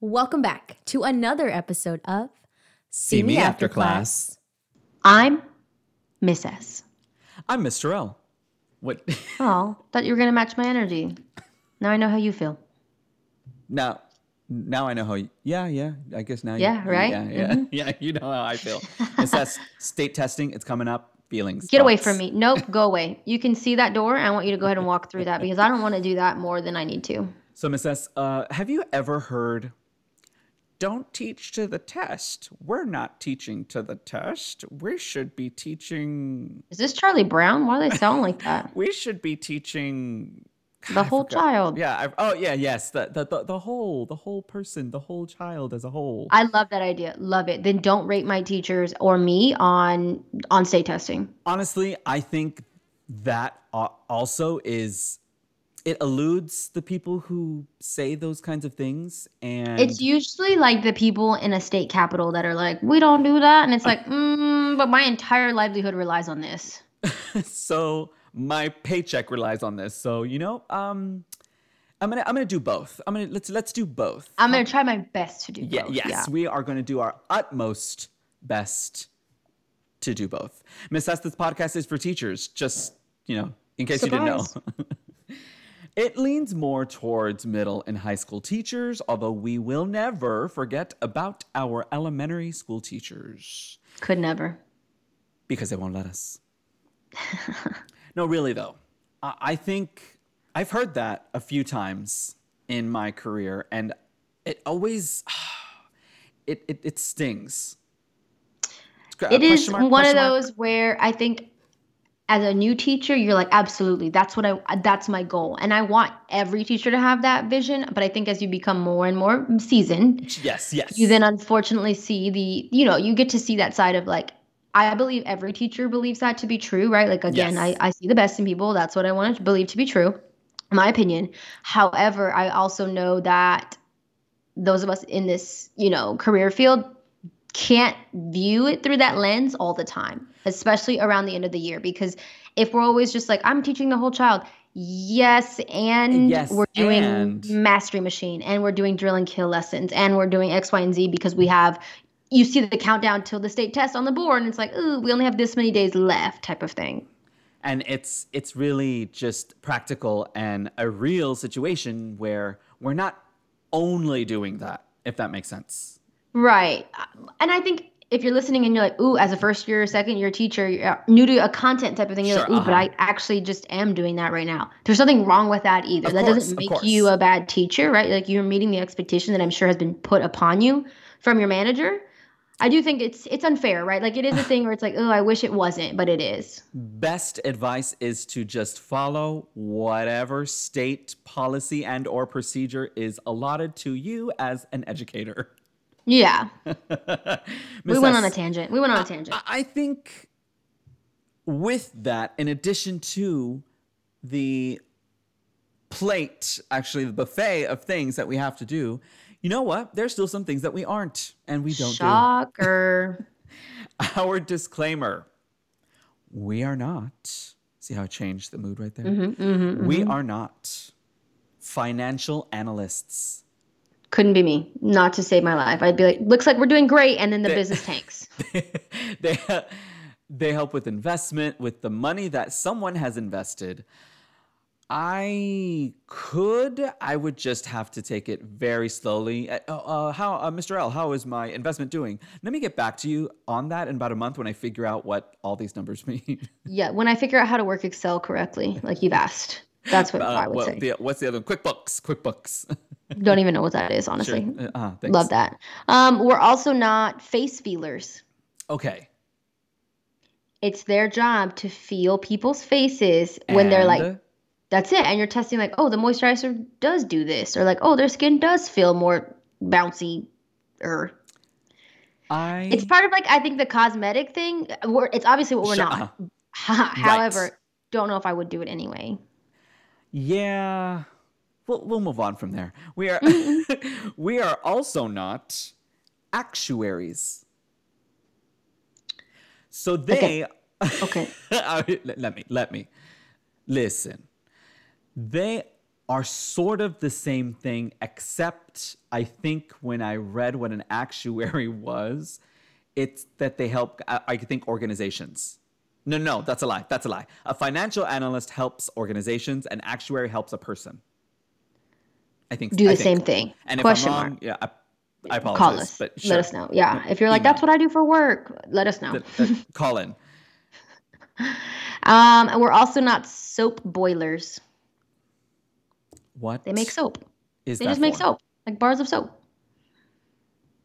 Welcome back to another episode of See Me After Class. I'm Miss S. I'm Mr. L. What? Oh, thought you were gonna match my energy. Now I know how you feel. now, now I know how. You, yeah, yeah. I guess now. Yeah, you, right? Yeah, yeah, yeah. You know how I feel. It's that state testing. It's coming up. Feelings. Get away thoughts. from me. Nope, go away. You can see that door. I want you to go ahead and walk through that because I don't want to do that more than I need to. So, Miss S, uh, have you ever heard? Don't teach to the test. We're not teaching to the test. We should be teaching. Is this Charlie Brown? Why do they sound like that? We should be teaching. The whole child. Yeah. I, oh, yeah. Yes. The, the the the whole the whole person, the whole child as a whole. I love that idea. Love it. Then don't rate my teachers or me on on state testing. honestly, I think that also is it eludes the people who say those kinds of things, and It's usually like the people in a state capital that are like, we don't do that. And it's like, mm, but my entire livelihood relies on this. so my paycheck relies on this. So you know, um, I'm gonna I'm gonna do both. I'm gonna let's let's do both. I'm going to try my best to do Yeah, both. yes, we are going to do our utmost best to do both. Miss S, this podcast is for teachers. Just you know, in case you didn't know. It leans more towards middle and high school teachers, although we will never forget about our elementary school teachers Could never. because they won't let us. no, really, though. I I think I've heard that a few times in my career, and it always it it, it stings. It is mark, one of mark? those where I think as a new teacher, you're like, absolutely, that's what I, that's my goal. And I want every teacher to have that vision. But I think as you become more and more seasoned, Yes, yes. you then unfortunately see the, you know, you get to see that side of like, I believe every teacher believes that to be true, right? Like, again, Yes. I, I see the best in people. That's what I want to believe to be true, my opinion. However, I also know that those of us in this, you know, career field can't view it through that lens all the time, especially around the end of the year. Because if we're always just like, I'm teaching the whole child, yes, and Yes, we're doing and- mastery machine, and we're doing drill and kill lessons, and we're doing X, Y, and Z because we have. You see the countdown till the state test on the board, and it's like, ooh, we only have this many days left, type of thing. and it's it's really just practical and a real situation where we're not only doing that if that makes sense Right. And I think if you're listening and you're like, ooh, as a first year or second year teacher, you're new to a content type of thing, you're Sure, like, ooh, but uh-huh. I actually just am doing that right now. There's nothing wrong with that either. Of that course, doesn't make you a bad teacher, right? Like you're meeting the expectation that I'm sure has been put upon you from your manager. I do think it's it's unfair, right? Like it is a thing where it's like, oh, I wish it wasn't, but it is. best advice is to just follow whatever state policy and or procedure is allotted to you as an educator Yeah. We went on a tangent. We went on a tangent. I- I think with that, in addition to the plate, actually the buffet of things that we have to do, you know what? There's still some things that we aren't and we don't Shocker. do. Shocker. Our disclaimer we are not, see how I changed the mood right there? Mm-hmm, We are not financial analysts. Couldn't be me. Not to save my life. I'd be like, looks like we're doing great, and then the business tanks. they they help with investment with the money that someone has invested. I could, I would just have to take it very slowly. Uh, uh, how, uh, Mr. L, how is my investment doing? Let me get back to you on that in about a month when I figure out what all these numbers mean. Yeah, when I figure out how to work Excel correctly, like you've asked. That's what I Uh, would what- say. the- what's the other one? QuickBooks. QuickBooks. Don't even know what that is, honestly. Uh, uh. Love that. Um, we're also not face feelers. Okay. It's their job to feel people's faces when they're like, that's it. And you're testing, like, oh, the moisturizer does do this. Or like, oh, their skin does feel more bouncy. Or I. it's part of like, I think the cosmetic thing. We're, it's obviously what we're Sure, not. uh-huh. However, don't know if I would do it anyway. Yeah. We'll, we'll move on from there. We are mm-hmm. we are also not actuaries. So they Okay. let let me let me listen. They are sort of the same thing, except I think when I read what an actuary was, it's that they help, I, I think, organizations. No, no, that's a lie. That's a lie. A financial analyst helps organizations, an actuary helps a person. I think Do the think. same thing. And if Question I'm wrong, mark. yeah, I, I apologize. Call us. But Let us know. Yeah. If you're like, that's what I do for work, let us know. Th- th- call in. Um, and we're also not soap boilers. What They make soap. Is They just make soap, like bars of soap.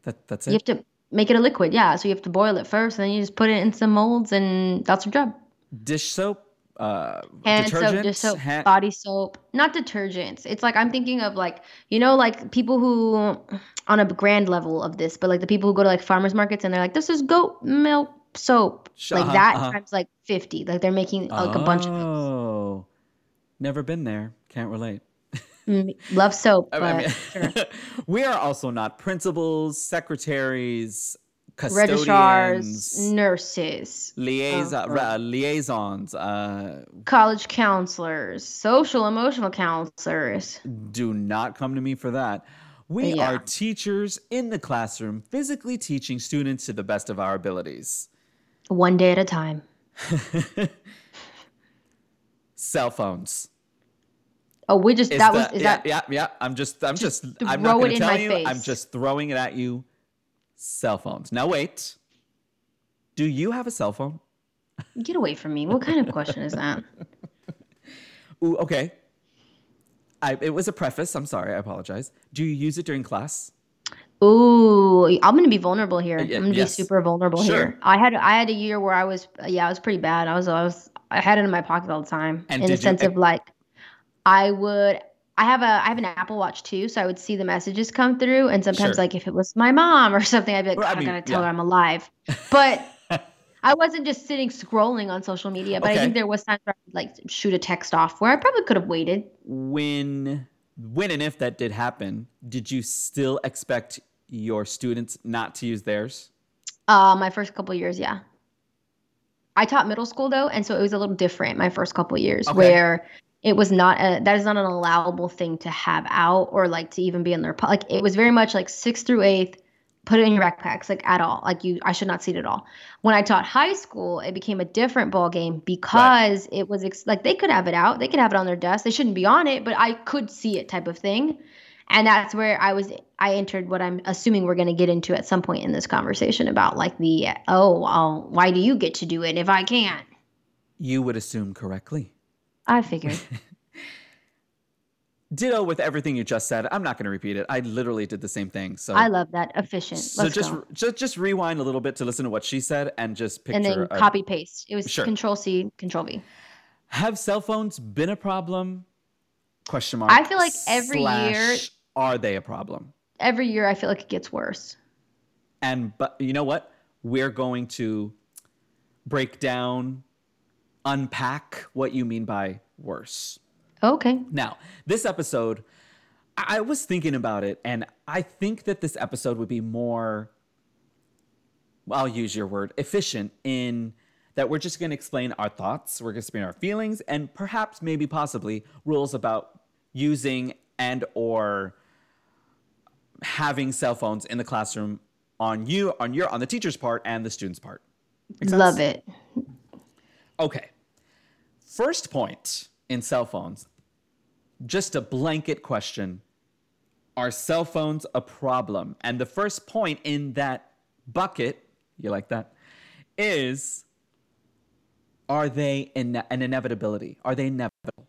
That, that's it. You have to make it a liquid. Yeah. So you have to boil it first, and then you just put it in some molds, and that's your job. Dish soap, uh, Hand soap, dish soap, hand- body soap, not detergents. It's like I'm thinking of like you know like people who on a grand level of this, but like the people who go to like farmers markets and they're like, this is goat milk soap, like uh-huh, that uh-huh. times like fifty. Like they're making like a bunch of. Oh, never been there. Can't relate. Mm, love soap, but I mean, sure. we are also not principals, secretaries, custodians, registrars, nurses, liaison, uh, uh, liaisons. Uh, college counselors, social emotional counselors. do not come to me for that. We Yeah. are teachers in the classroom, physically teaching students to the best of our abilities. One day at a time. Cell phones. Oh, we just Is that was—is yeah, that yeah, yeah. I'm just, I'm just, I'm not going to tell you. I'm just throwing it at you. Cell phones. Now wait. Do you have a cell phone? get away from me. What kind of question is that? Ooh, okay. I, it was a preface. I'm sorry. I apologize. Do you use it during class? Ooh, I'm gonna be vulnerable here. Uh, I'm gonna yes. be super vulnerable Sure. here. I had I had a year where I was yeah, I was pretty bad. I was I was I had it in my pocket all the time. And in the did you- sense uh, of like I would I have a I have an Apple Watch too, so I would see the messages come through and sometimes Sure. like if it was my mom or something, I'd be like, Well, I "God, I, mean, gotta tell yeah. her I'm alive. But I wasn't just sitting scrolling on social media, but I think there was times where I would like shoot a text off where I probably could have waited. When, when and if that did happen, did you still expect your students not to use theirs? Uh, my first couple years, yeah. I taught middle school though, and so it was a little different my first couple years, Okay. where it was not a that is not an allowable thing to have out or like to even be in their like it was very much like sixth through eighth, put it in your backpacks like at all like you I should not see it at all. When I taught high school, it became a different ball game because it was ex- like they could have it out, they could have it on their desk, they shouldn't be on it, but I could see it type of thing. And that's where I was I entered what I'm assuming we're going to get into at some point in this conversation about like the oh, well, why do you get to do it if I can't? You would assume correctly. I figured. Ditto with everything you just said. I'm not going to repeat it. I literally did the same thing. So, I love that efficient. so Let's just, go. just just rewind a little bit to listen to what she said and just picture. And then a- copy paste. It was Sure. Control C, Control V. Have cell phones been a problem? Question mark. I feel like every year- slash, Are they a problem? Every year, I feel like it gets worse. And but you know what? We're going to break down, unpack what you mean by worse. Okay. Now, this episode, I was thinking about it, and I think that this episode would be more, I'll use your word, efficient in that we're just going to explain our thoughts, we're going to explain our feelings, and perhaps, maybe, possibly rules about using and or having cell phones in the classroom on you, on your, on the teacher's part and the student's part. Love it. Okay. First point in cell phones, just a blanket question. Are cell phones a problem? And the first point in that bucket, you like that, is are they ine- an inevitability? Are they inevitable?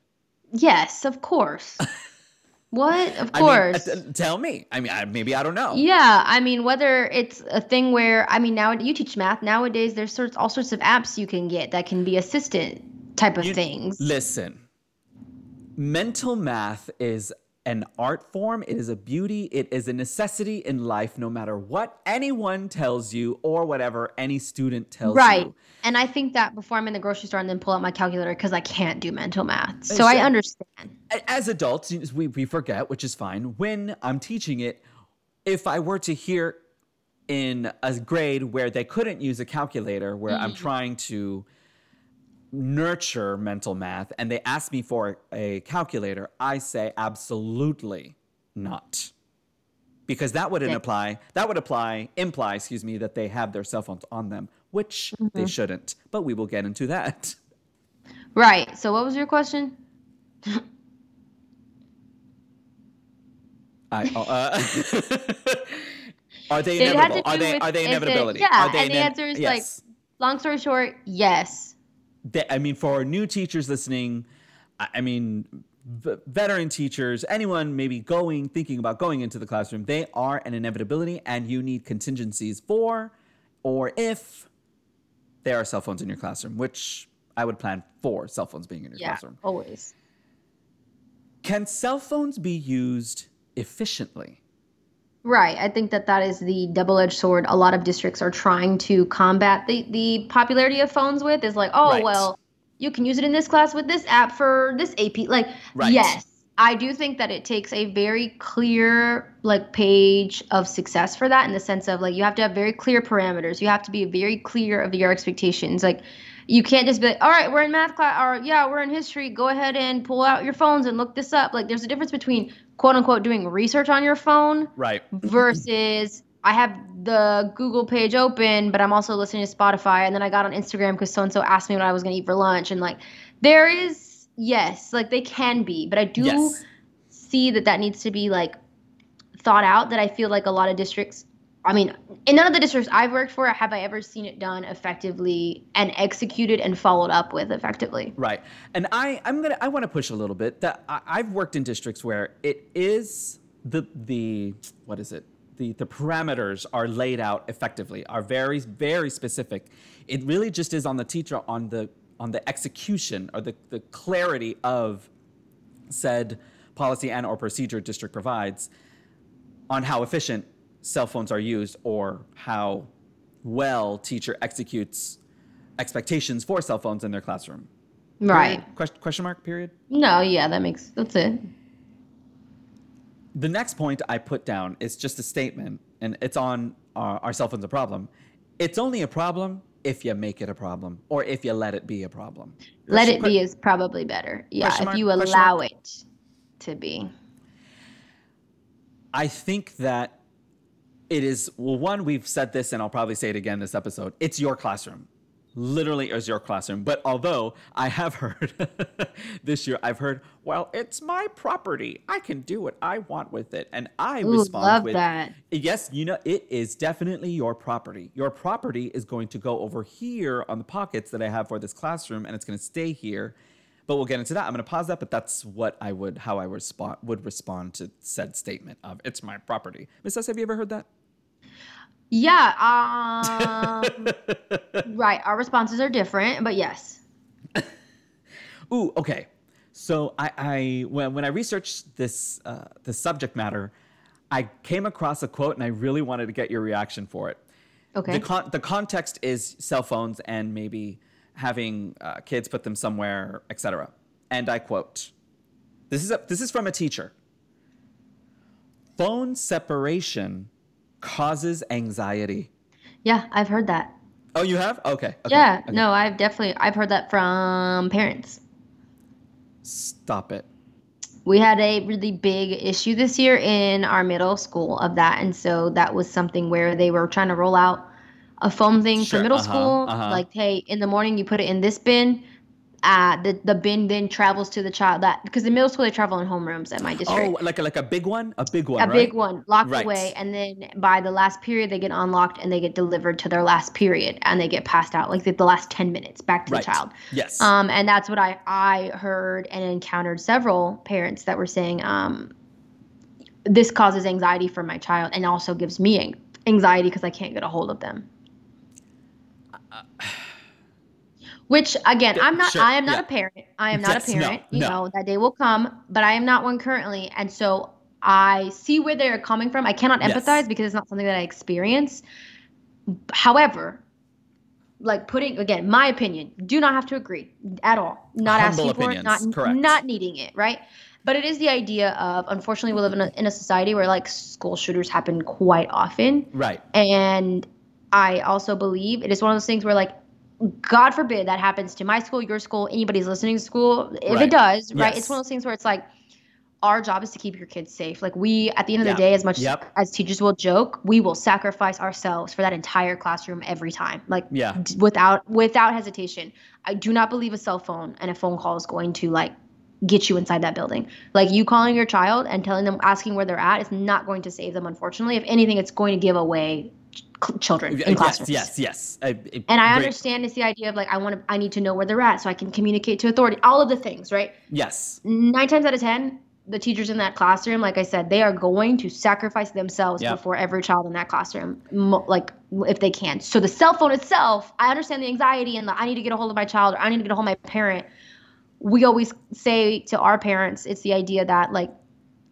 Yes, of course. what? Of I mean, course. uh, tell me. I mean, I, maybe I don't know. Yeah, I mean, whether it's a thing where I mean, now you teach math. Nowadays, there's sorts all sorts of apps you can get that can be assistant type of You- things. Listen, mental math is an art form, it is a beauty, it is a necessity in life, no matter what anyone tells you or whatever any student tells Right. you. Right. And I think that before I'm in the grocery store and then pull out my calculator because I can't do mental math. So I understand. As adults, we, we forget, which is fine. When I'm teaching it, if I were to hear in a grade where they couldn't use a calculator, where I'm mm-hmm. trying to nurture mental math and they ask me for a calculator, I say absolutely not. Because that wouldn't Okay. apply, that would apply, imply, excuse me, that they have their cell phones on them, which they shouldn't. But we will get into that. Right. So what was your question? I, uh, are they It had to inevitable? Are they with- are they inevitability? yeah, are they and the answer is, like, yes. Long story short, yes. They- I mean, for new teachers listening, I I mean, v- veteran teachers, anyone maybe going, thinking about going into the classroom, they are an inevitability, and you need contingencies for or if there are cell phones in your classroom, which I would plan for cell phones being in your Yeah. classroom. Always. Can cell phones be used efficiently? Right. I think that that is the double-edged sword a lot of districts are trying to combat the the popularity of phones with is like, oh, Right. well, you can use it in this class with this app for this AP. Like, Right. yes. I do think that it takes a very clear like page of success for that in the sense of like you have to have very clear parameters. You have to be very clear of your expectations. Like you can't just be like, all right, we're in math class, or yeah, we're in history. Go ahead and pull out your phones and look this up. Like, there's a difference between quote unquote doing research on your phone Right. versus I have the Google page open, but I'm also listening to Spotify, and then I got on Instagram because so and so asked me what I was gonna eat for lunch, and like there is yes, like they can be, but I do Yes. see that that needs to be like thought out. That I feel like a lot of districts. I mean, in none of the districts I've worked for have I ever seen it done effectively and executed and followed up with effectively. Right. And I, I'm gonna I want to push a little bit. That I, I've worked in districts where it is the the what is it? The the parameters are laid out effectively, are very, very specific. It really just is on the teacher on the on the execution or the, the clarity of said policy and or procedure district provides on how efficient cell phones are used or how well teacher executes expectations for cell phones in their classroom. Right. Question, question mark, period. No, yeah, that makes that's it. The next point I put down is just a statement, and it's on our, our cell phone's a problem. It's only a problem if you make it a problem or if you let it be a problem. Let Question- it be is probably better. Yeah, question if you allow it to be. I think that it is well one we've said this and I'll probably say it again this episode. It's your classroom. Literally is your classroom. But although I have heard this year I've heard, well, it's my property. I can do what I want with it and I Ooh, respond love with that. Yes, you know, it is definitely your property. Your property is going to go over here on the pockets that I have for this classroom and it's going to stay here. But we'll get into that. I'm going to pause that, but that's what I would, how I respond, would respond to said statement of it's my property. Miss S, have you ever heard that? Yeah. Um, right. Our responses are different, but yes. Ooh, okay. So I, I when, when I researched this uh, this subject matter, I came across a quote and I really wanted to get your reaction for it. Okay. The, con- the context is cell phones and maybe having uh, kids put them somewhere, etc. And I quote: "This is a, this is from a teacher. Phone separation causes anxiety." yeah, I've heard that. Oh, you have? Okay. okay, yeah. okay. No, I've definitely I've heard that from parents. Stop it. We had a really big issue this year in our middle school of that, and so that was something where they were trying to roll out a foam thing Sure, for middle uh-huh, school. uh-huh. Like, hey, in the morning you put it in this bin. Uh, the the bin then travels to the child that because in middle school they travel in homerooms at my district. Oh, like a, like a big one, a big one, a right? big one locked Right. away and then by the last period they get unlocked and they get delivered to their last period and they get passed out like the, the last 10 minutes back to Right. the child Yes. um, and that's what I, I heard and encountered several parents that were saying um, this causes anxiety for my child and also gives me anxiety because i can't get a hold of them which again i'm not sure, i am not yeah. a parent. I am not Yes, a no, parent. You no. know that day will come but i am not one currently. And so i see where they're coming from. I cannot Yes. empathize because it's not something that i experience. However like putting again my opinion do not have to agree at all. Not Humble asking for it not correct. not needing it right? But it is the idea of unfortunately we live in a, in a society where like school shooters happen quite often. Right. and I also believe it is one of those things where like God forbid that happens to my school, your school, anybody's listening to school. If Right. it does, right, it's one of those things where it's like our job is to keep your kids safe. Like we, at the end of Yeah. the day, as much Yep. as teachers will joke, we will sacrifice ourselves for that entire classroom every time. Like Yeah. d- without without hesitation. I do not believe a cell phone and a phone call is going to like get you inside that building. Like you calling your child and telling them asking where they're at is not going to save them unfortunately. If anything it's going to give away children in yes, classrooms. yes, yes. I- it- And I understand it's the idea of like I want to I need to know where they're at so I can communicate to authority. All of the things, right? Yes. Nine times out of ten, the teachers in that classroom, like I said, they are going to sacrifice themselves Yep. before every child in that classroom, like if they can. So the cell phone itself, I understand the anxiety and the I need to get a hold of my child or I need to get a hold of my parent. We always say to our parents, it's the idea that like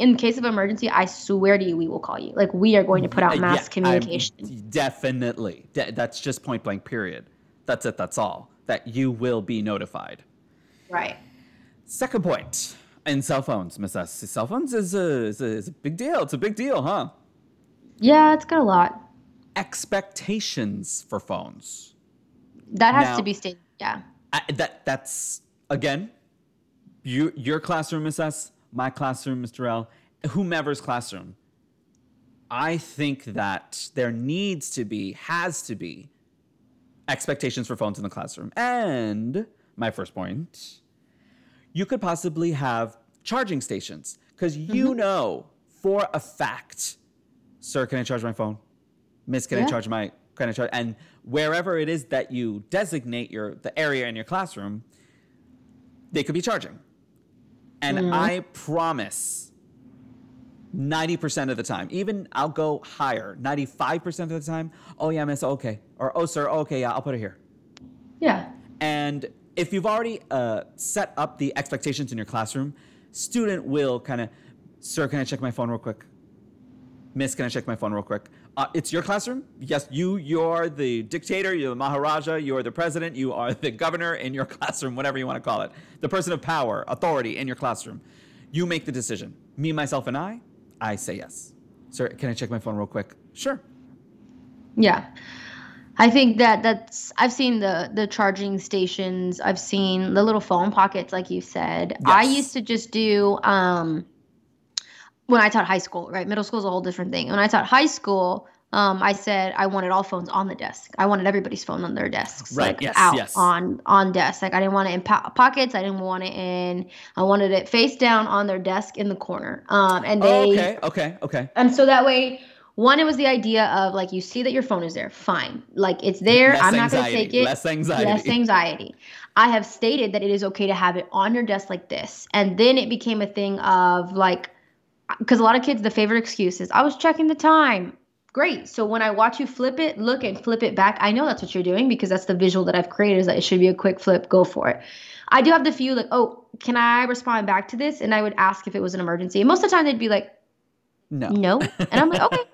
in case of emergency, I swear to you, we will call you. Like we are going to put out mass yeah, I'm- communication. definitely. De- that's just point blank, period. That's it. That's all. That you will be notified. right. Second point. In cell phones, Miss S. Cell phones is a, is, a, is a big deal. It's a big deal, huh? Yeah, it's got a lot. Expectations for phones. That has Now- to be stated. Yeah. I, that that's again, you your classroom, Miss S, my classroom, Mr. L, whomever's classroom. I think that there needs to be, has to be, expectations for phones in the classroom. And my first point, you could possibly have charging stations because you mm-hmm. know for a fact, sir, can I charge my phone? Miss, can I charge my can I charge? And wherever it is that you designate your the area in your classroom, they could be charging. And I promise 90% of the time, even I'll go higher, 95% of the time, oh yeah, miss, okay. Or oh sir, okay, yeah, I'll put it here. Yeah. And if you've already uh, set up the expectations in your classroom, student will kind of, sir, can I check my phone real quick? Miss, can I check my phone real quick? Uh, it's your classroom. Yes, you. You're the dictator. You're the Maharaja. You're the president. You are the governor in your classroom, whatever you want to call it. The person of power, authority in your classroom. You make the decision. Me, myself, and I. I say yes. Sir, can I check my phone real quick? Sure. Yeah. I think that that's I've seen the the charging stations, I've seen the little phone pockets like you said. I used to just do um when I taught high school, right? Middle school is a whole different thing. When I taught high school, um, I said I wanted all phones on the desk. I wanted everybody's phone on their desks, Right, like yes, out yes. on on desk. Like I didn't want it in po- pockets. I didn't want it in. I wanted it face down on their desk in the corner. Um, and they Oh, okay. Okay. Okay. and so that way, one, it was the idea of like you see that your phone is there, fine. Like it's there. Less I'm not going to take it. less anxiety. Less anxiety. I have stated that it is okay to have it on your desk like this, and then it became a thing of like, because a lot of kids, the favorite excuse is, "I was checking the time." Great. So when I watch you flip it, look and flip it back, I know that's what you're doing because that's the visual that I've created. Is that it should be a quick flip. Go for it. I do have the few like, oh, can I respond back to this? And I would ask if it was an emergency. And most of the time they'd be like, No. no. And I'm like, okay.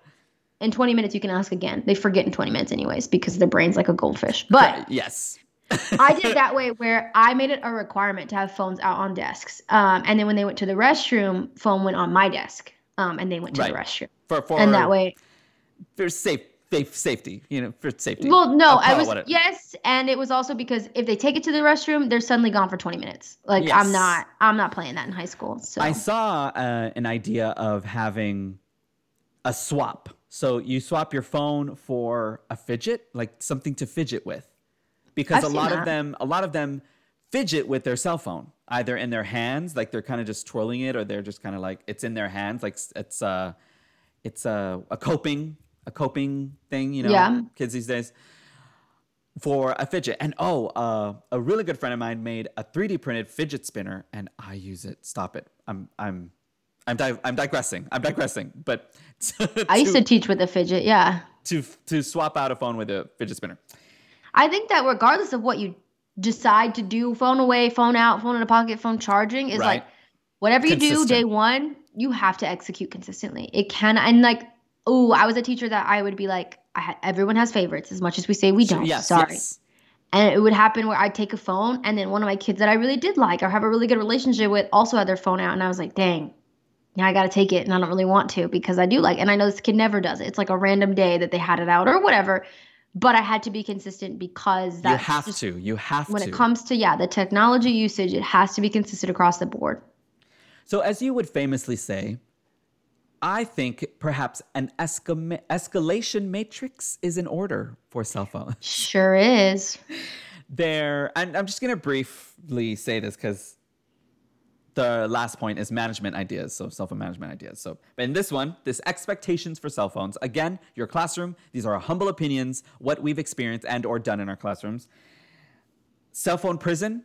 In 20 minutes, you can ask again. They forget in 20 minutes, anyways, because their brain's like a goldfish. But yes. I did it that way where I made it a requirement to have phones out on desks. Um, and then when they went to the restroom, phone went on my desk. Um, and they went to the restroom. For for And that way, for safe, safe safety. You know, for safety. well, no, I was, it- yes. And it was also because if they take it to the restroom, they're suddenly gone for 20 minutes. Like, Yes. I'm not, I'm not playing that in high school. So, I saw uh, an idea of having a swap. So you swap your phone for a fidget, like something to fidget with, because I've a lot of them, a lot of them, fidget with their cell phone, either in their hands, like they're kind of just twirling it, or they're just kind of like it's in their hands, like it's uh, it's a a coping, a coping thing, you know, Yeah. kids these days for a fidget. And oh, uh, a really good friend of mine made a 3D printed fidget spinner, and I use it. Stop it. I'm I'm I'm di- I'm digressing. I'm digressing. But to, I used to teach with a fidget. Yeah. to to swap out a phone with a fidget spinner. I think that regardless of what you decide to do, phone away, phone out, phone in a pocket, phone charging is Right. like whatever you do day one, you have to execute consistently. It can and like oh, I was a teacher that I would be like, I had, everyone has favorites as much as we say we don't. Yes. Sorry. Yes. And it would happen where I'd take a phone and then one of my kids that I really did like or have a really good relationship with also had their phone out and I was like, dang, now I gotta take it and I don't really want to because I do like and I know this kid never does it. It's like a random day that they had it out or whatever. But I had to be consistent because that's you have just- to. You have to. when to. it comes to yeah the technology usage it has to be consistent across the board So, as you would famously say, I think perhaps an esca- escalation matrix is in order for cell phones. sure is There, and I'm just going to briefly say this because the last point is management ideas. So, cell phone management ideas. So, but in this one, this expectations for cell phones. Again, your classroom. These are our humble opinions, what we've experienced and or done in our classrooms. Cell phone prison.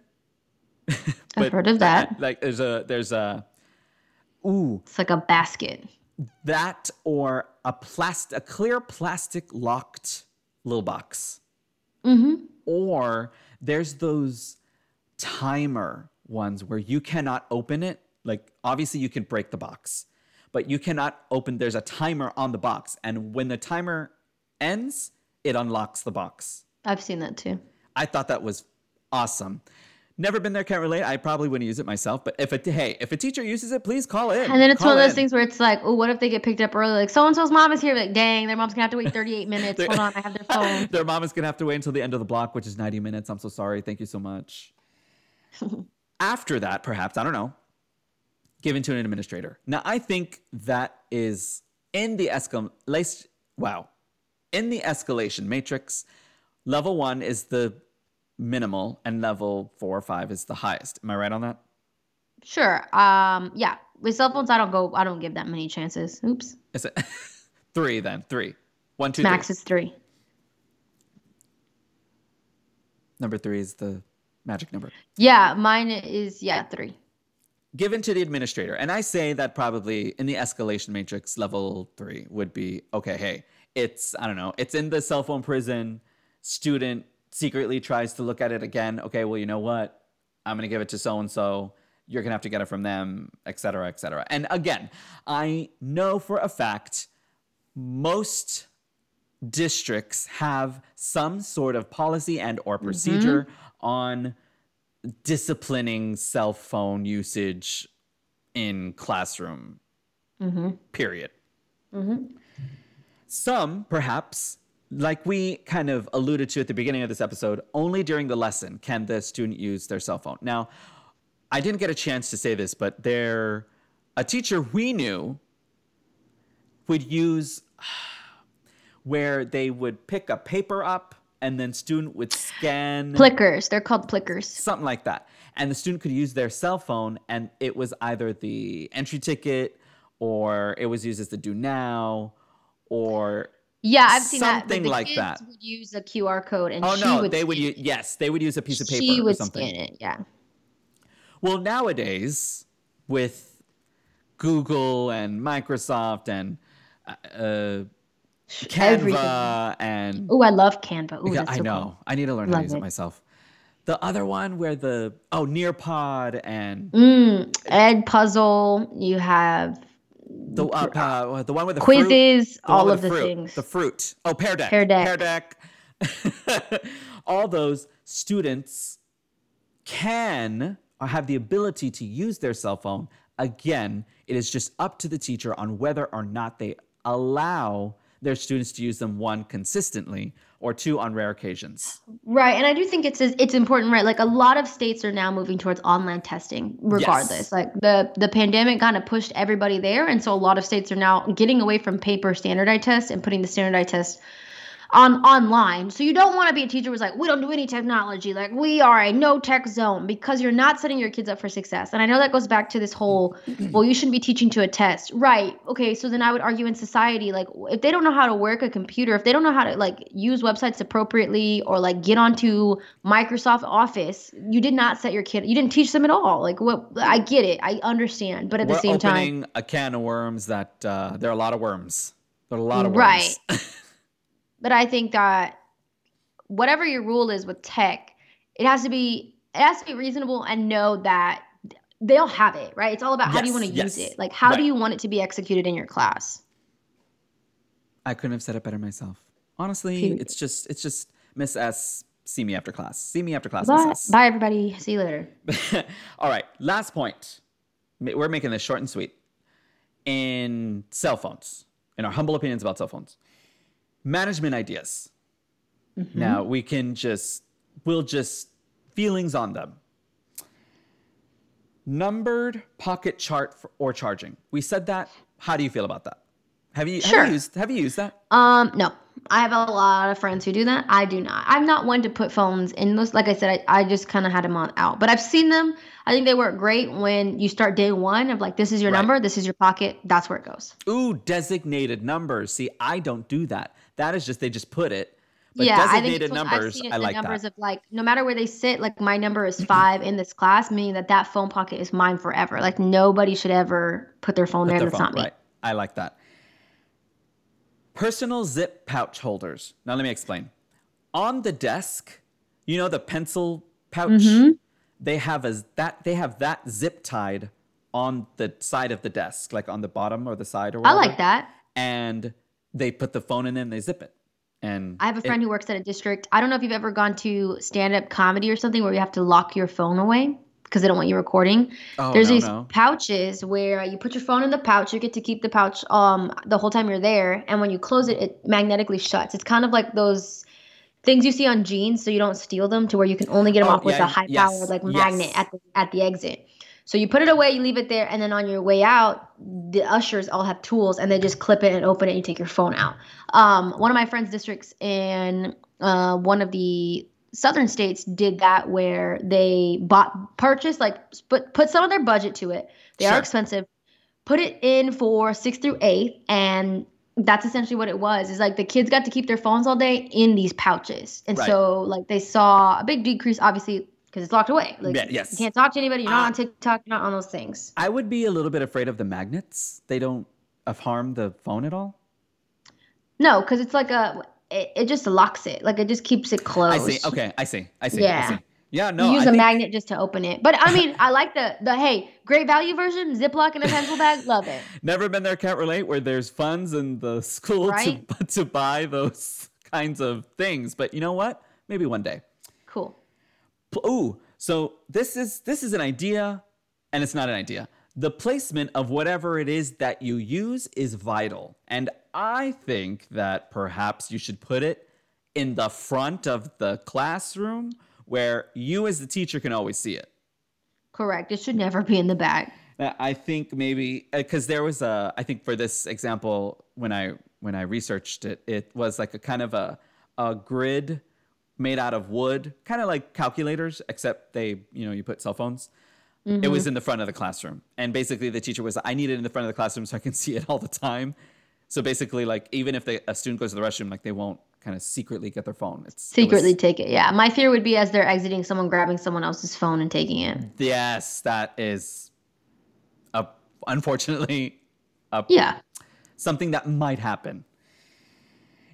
i've heard of that Like, there's a there's a ooh it's like a basket that or a plastic a clear plastic locked little box mm-hmm or there's those timer ones where you cannot open it. Like obviously you can break the box but you cannot open there's a timer on the box. And when the timer ends it unlocks the box. I've seen that too. I thought that was awesome. Never been there can't relate. I probably wouldn't use it myself but if it hey if a teacher uses it please call in. And then it's Call one of those in. things where it's like oh what if they get picked up early? Like so and so's mom is here like dang their mom's gonna have to wait 38 minutes. Hold on i have their phone. Their mom is gonna have to wait until the end of the block, which is 90 minutes. I'm so sorry. Thank you so much. After that, perhaps, I don't know, given to an administrator. Now, I think that is in the escalation. Wow. In the escalation matrix, level one is the minimal, and level four or five is the highest. Am I right on that? sure um yeah with cell phones i don't go i don't give that many chances oops Is it three then? Three. One, two, max three. is three Number three is the magic number. yeah mine is yeah three given to the administrator. And I say that probably in the escalation matrix, level three would be okay, hey, it's, I don't know, it's in the cell phone prison. Student secretly tries to look at it again. Okay, well, you know what? I'm going to give it to so and so. You're going to have to get it from them, et cetera, et cetera. And again, I know for a fact most districts have some sort of policy and or mm-hmm. procedure on disciplining cell phone usage in classroom. Mm-hmm. Period. Mm-hmm. Some perhaps like we kind of alluded to at the beginning of this episode only during the lesson can the student use their cell phone. Now i didn't get a chance to say this but there a teacher we knew would use where they would pick a paper up and then student would scan plickers they're called plickers something like that. And the student could use their cell phone, and it was either the entry ticket, or it was used as the do now, or Yeah, I've seen that. Something the like that. Would use a QR code, and oh she no, would they would use yes, they would use a piece of paper She or would something. scan it. Yeah. Well, nowadays with Google and Microsoft and uh, Everything. Canva and Oh, I love Canva. Oh, Yeah, I so know. cool. I need to learn how to use it it. myself. The other one where the oh Nearpod and Mm, Ed Puzzle. You have the uh, uh, the one with the fruit- quizzes. The all of the fruit, things. The fruit. Oh, Pear Deck. Pear Deck. Pear Deck. All those students can or have the ability to use their cell phone. Again, it is just up to the teacher on whether or not they allow their students to use them one consistently or two on rare occasions. Right, and I do think it's it's important, right? Like a lot of states are now moving towards online testing, regardless. Yes. Like the the pandemic kind of pushed everybody there, and so a lot of states are now getting away from paper standardized tests and putting the standardized tests on online. So you don't want to be a teacher who's like, we don't do any technology, like we are a no tech zone, because you're not setting your kids up for success. And I know that goes back to this whole, well, you shouldn't be teaching to a test, right? Okay, so then I would argue in society, like if they don't know how to work a computer, if they don't know how to like use websites appropriately or like get onto Microsoft Office, you did not set your kid, you didn't teach them at all. Like what? I get it, I understand, but at We're the same time. opening a can of worms that uh, there are a lot of worms. There are a lot of worms. Right. worms. But I think that whatever your rule is with tech, it has to be it has to be reasonable and know that they'll have it, right? It's all about how do you want to yes. use it? Like how Right. do you want it to be executed in your class? I couldn't have said it better myself. Honestly, Period. it's just it's just Miss S. See me after class. See me after class, Bye, Miss S. bye everybody. See you later. All right, last point. We're making this short and sweet. In cell phones, in our humble opinions about cell phones, management ideas. Mm-hmm. Now we can just we'll just feelings on them. Numbered pocket chart for, or charging. We said that. How do you feel about that? Have you, Sure. have you used have you used that? Um, no. I have a lot of friends who do that. I do not. I'm not one to put phones in those. Like I said, I, I just kind of had them on out. But I've seen them. I think they work great when you start day one of like, this is your Right. number, this is your pocket. That's where it goes. Ooh, designated numbers. See, I don't do that. That is just they just put it. But yeah, I think designated I've numbers, seen I like numbers that. of like no matter where they sit. Like my number is five in this class, meaning that that phone pocket is mine forever. Like nobody should ever put their phone Put there. their That's phone, not me. Right. I like that. Personal zip pouch holders. Now let me explain. On the desk, you know the pencil pouch. Mm-hmm. They have a that they have that zip tied on the side of the desk, like on the bottom or the side or I like that. And they put the phone in and they zip it. And I have a it- friend who works at a district. I don't know if you've ever gone to stand up comedy or something where you have to lock your phone away because they don't want you recording. Oh, There's no, these no. pouches where you put your phone in the pouch. You get to keep the pouch um the whole time you're there, and when you close it, it magnetically shuts. It's kind of like those things you see on jeans, so you don't steal them to where you can only get them Oh, off with a high yes, powered like yes. magnet at the at the exit. So you put it away, you leave it there, and then on your way out, the ushers all have tools, and they just clip it and open it. and You take your phone out. Um, one of my friends' districts in uh, one of the southern states did that, where they bought, purchased, like put put some of their budget to it. They Sure. are expensive. Put it in for sixth through eighth, and that's essentially what it was. Is like the kids got to keep their phones all day in these pouches, and Right. so like they saw a big decrease, obviously because it's locked away. Like, Yeah, yes. You can't talk to anybody. You're not Ah. on TikTok. You're not on those things. I would be a little bit afraid of the magnets. They don't uh, harm the phone at all. No, because it's like a. It, it just locks it. Like it just keeps it closed. I see. Okay, I see. I see. I Yeah. see. Yeah, no. you use I a think- magnet just to open it. But I mean, I like the the hey, great value version, Ziploc in a pencil bag. Love it. Never been there, can't relate. Where there's funds in the school Right? to to buy those kinds of things. But you know what? Maybe one day. Ooh, so this is this is an idea, and it's not an idea. The placement of whatever it is that you use is vital, and I think that perhaps you should put it in the front of the classroom where you as the teacher can always see it. Correct. It should never be in the bag. Uh, I think maybe because there was a I think for this example when I when I researched it it was like a kind of a a grid made out of wood kind of like calculators except they you know you put cell phones it was mm-hmm. in the front of the classroom and basically the teacher was I need it in the front of the classroom so I can see it all the time so basically like even if they, a student goes to the restroom like they won't kind of secretly get their phone it's it was- Secretly take it. Yeah. My fear would be as they're exiting, someone grabbing someone else's phone and taking it. yes that is a unfortunately a Yeah. something that might happen.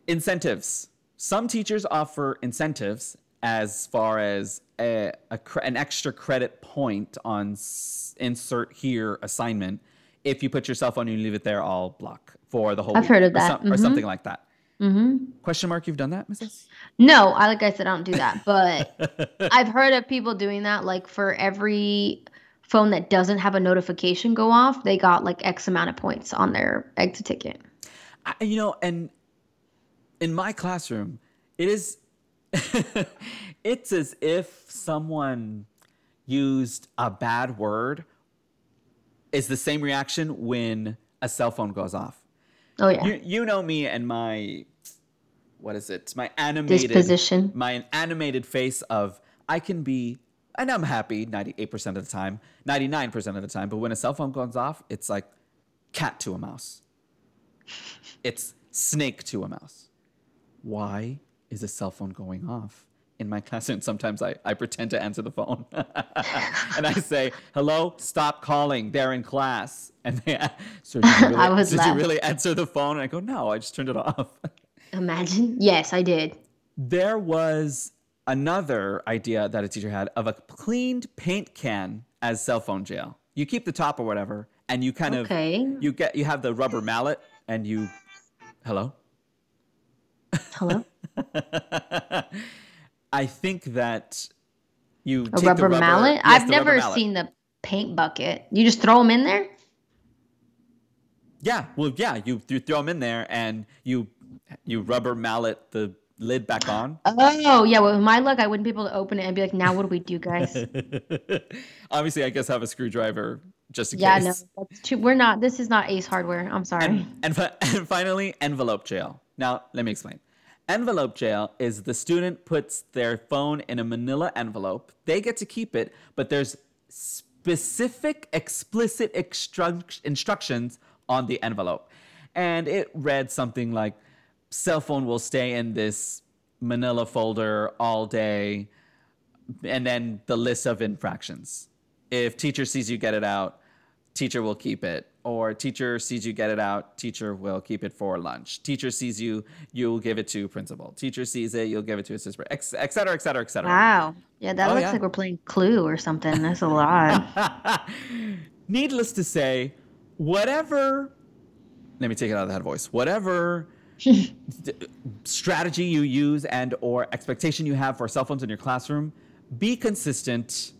Incentives. Some teachers offer incentives as far as a, a an extra credit point on s- insert here assignment if you put your cell phone and you leave it there all block for the whole I've week heard of or that. some- or Mhm. something like that. Mm-hmm. Question mark, you've done that, Mrs. No, I like I said, I don't do that. But I've heard of people doing that. Like for every phone that doesn't have a notification go off, they got like X amount of points on their exit ticket. I, you know, and in my classroom, it is it's as if someone used a bad word is the same reaction when a cell phone goes off. Oh yeah. You you know me and my what is it? My animated Disposition. my animated face of I can be and I'm happy 98% of the time, 99% of the time, but when a cell phone goes off, it's like cat to a mouse. It's snake to a mouse. Why is a cell phone going off? In my classroom, sometimes I, I pretend to answer the phone. and I say, hello, stop calling. They're in class. And they, so did you really, I would did you really answer the phone? And I go, no, I just turned it off. Imagine. Yes, I did. there was another idea that a teacher had of a cleaned paint can as cell phone jail. You keep the top or whatever, and you kind Okay. of you get you have the rubber mallet, and you, hello. Hello. I think that you A take the rubber, mallet. yes, I've never mallet. seen the paint bucket. You just throw them in there. Yeah, well, yeah, you you throw them in there and you you rubber mallet the lid back on. Oh yeah, well, with my luck, I wouldn't be able to open it and be like, "Now what do we do, guys?" Obviously, I guess have a screwdriver just in yeah, case. Yeah, no, that's too, we're not. This is not Ace Hardware. I'm sorry. And, and, and finally, envelope jail. Now, let me explain. Envelope jail is the student puts their phone in a manila envelope. They get to keep it, but there's specific, explicit extru- instructions on the envelope. And it read something like cell phone will stay in this manila folder all day, and then the list of infractions. If teacher sees you get it out, teacher will keep it or teacher sees you get it out teacher will keep it for lunch teacher sees you you'll give it to principal teacher sees it you'll give it to assistant et cetera et cetera et cetera Wow. Yeah, that Oh, looks yeah. like we're playing Clue or something. That's a lot. needless to say whatever let me take it out of that voice whatever d- strategy you use and or expectation you have for cell phones in your classroom be consistent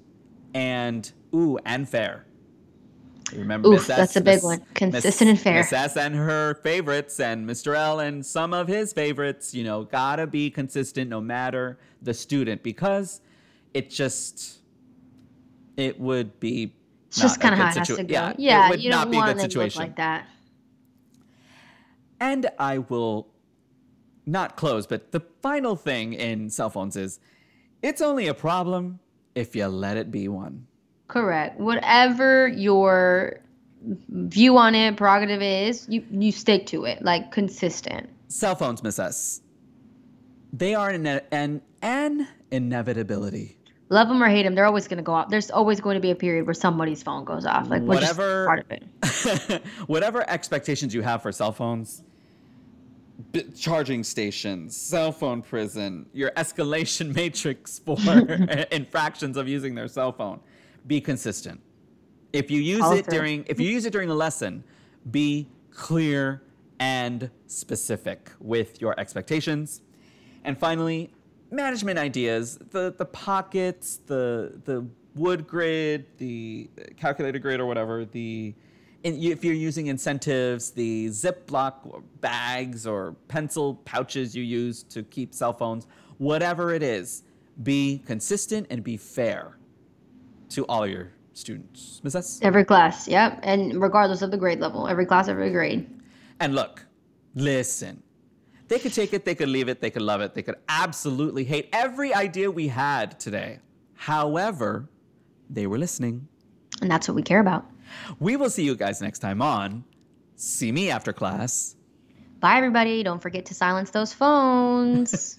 and ooh and fair Remember, Oof, Miss that's a big Miss- one. Miss- Consistent and fair. Miss S and her favorites, and Mr. L and some of his favorites. You know, gotta be consistent no matter the student because it just it would be. It's just kind of how it has to go. Yeah, Yeah, it would you not don't be a want good situation. like that. And I will not close, but the final thing in cell phones is it's only a problem if you let it be one. Correct. Whatever your view on it, prerogative is, you you stick to it, like consistent. Cell phones, Miss S. They are an, an, an inevitability. Love them or hate them, they're always going to go off. There's always going to be a period where somebody's phone goes off. Like Whatever- part of it. Whatever expectations you have for cell phones, b- charging stations, cell phone prison, your escalation matrix for infractions of using their cell phone, be consistent. If you use it during if you use it during the lesson, be clear and specific with your expectations. And finally, management ideas, the the pockets, the the wood grid, the calculator grid or whatever, the if you're using incentives, the Ziploc bags or pencil pouches you use to keep cell phones, whatever it is, be consistent and be fair to all your students. Miss S? Every class, yep. And regardless of the grade level, every class, every grade. And look, listen. They could take it, they could leave it, they could love it, they could absolutely hate every idea we had today. However, they were listening. And that's what we care about. We will see you guys next time on See Me After Class. Bye, everybody. Don't forget to silence those phones.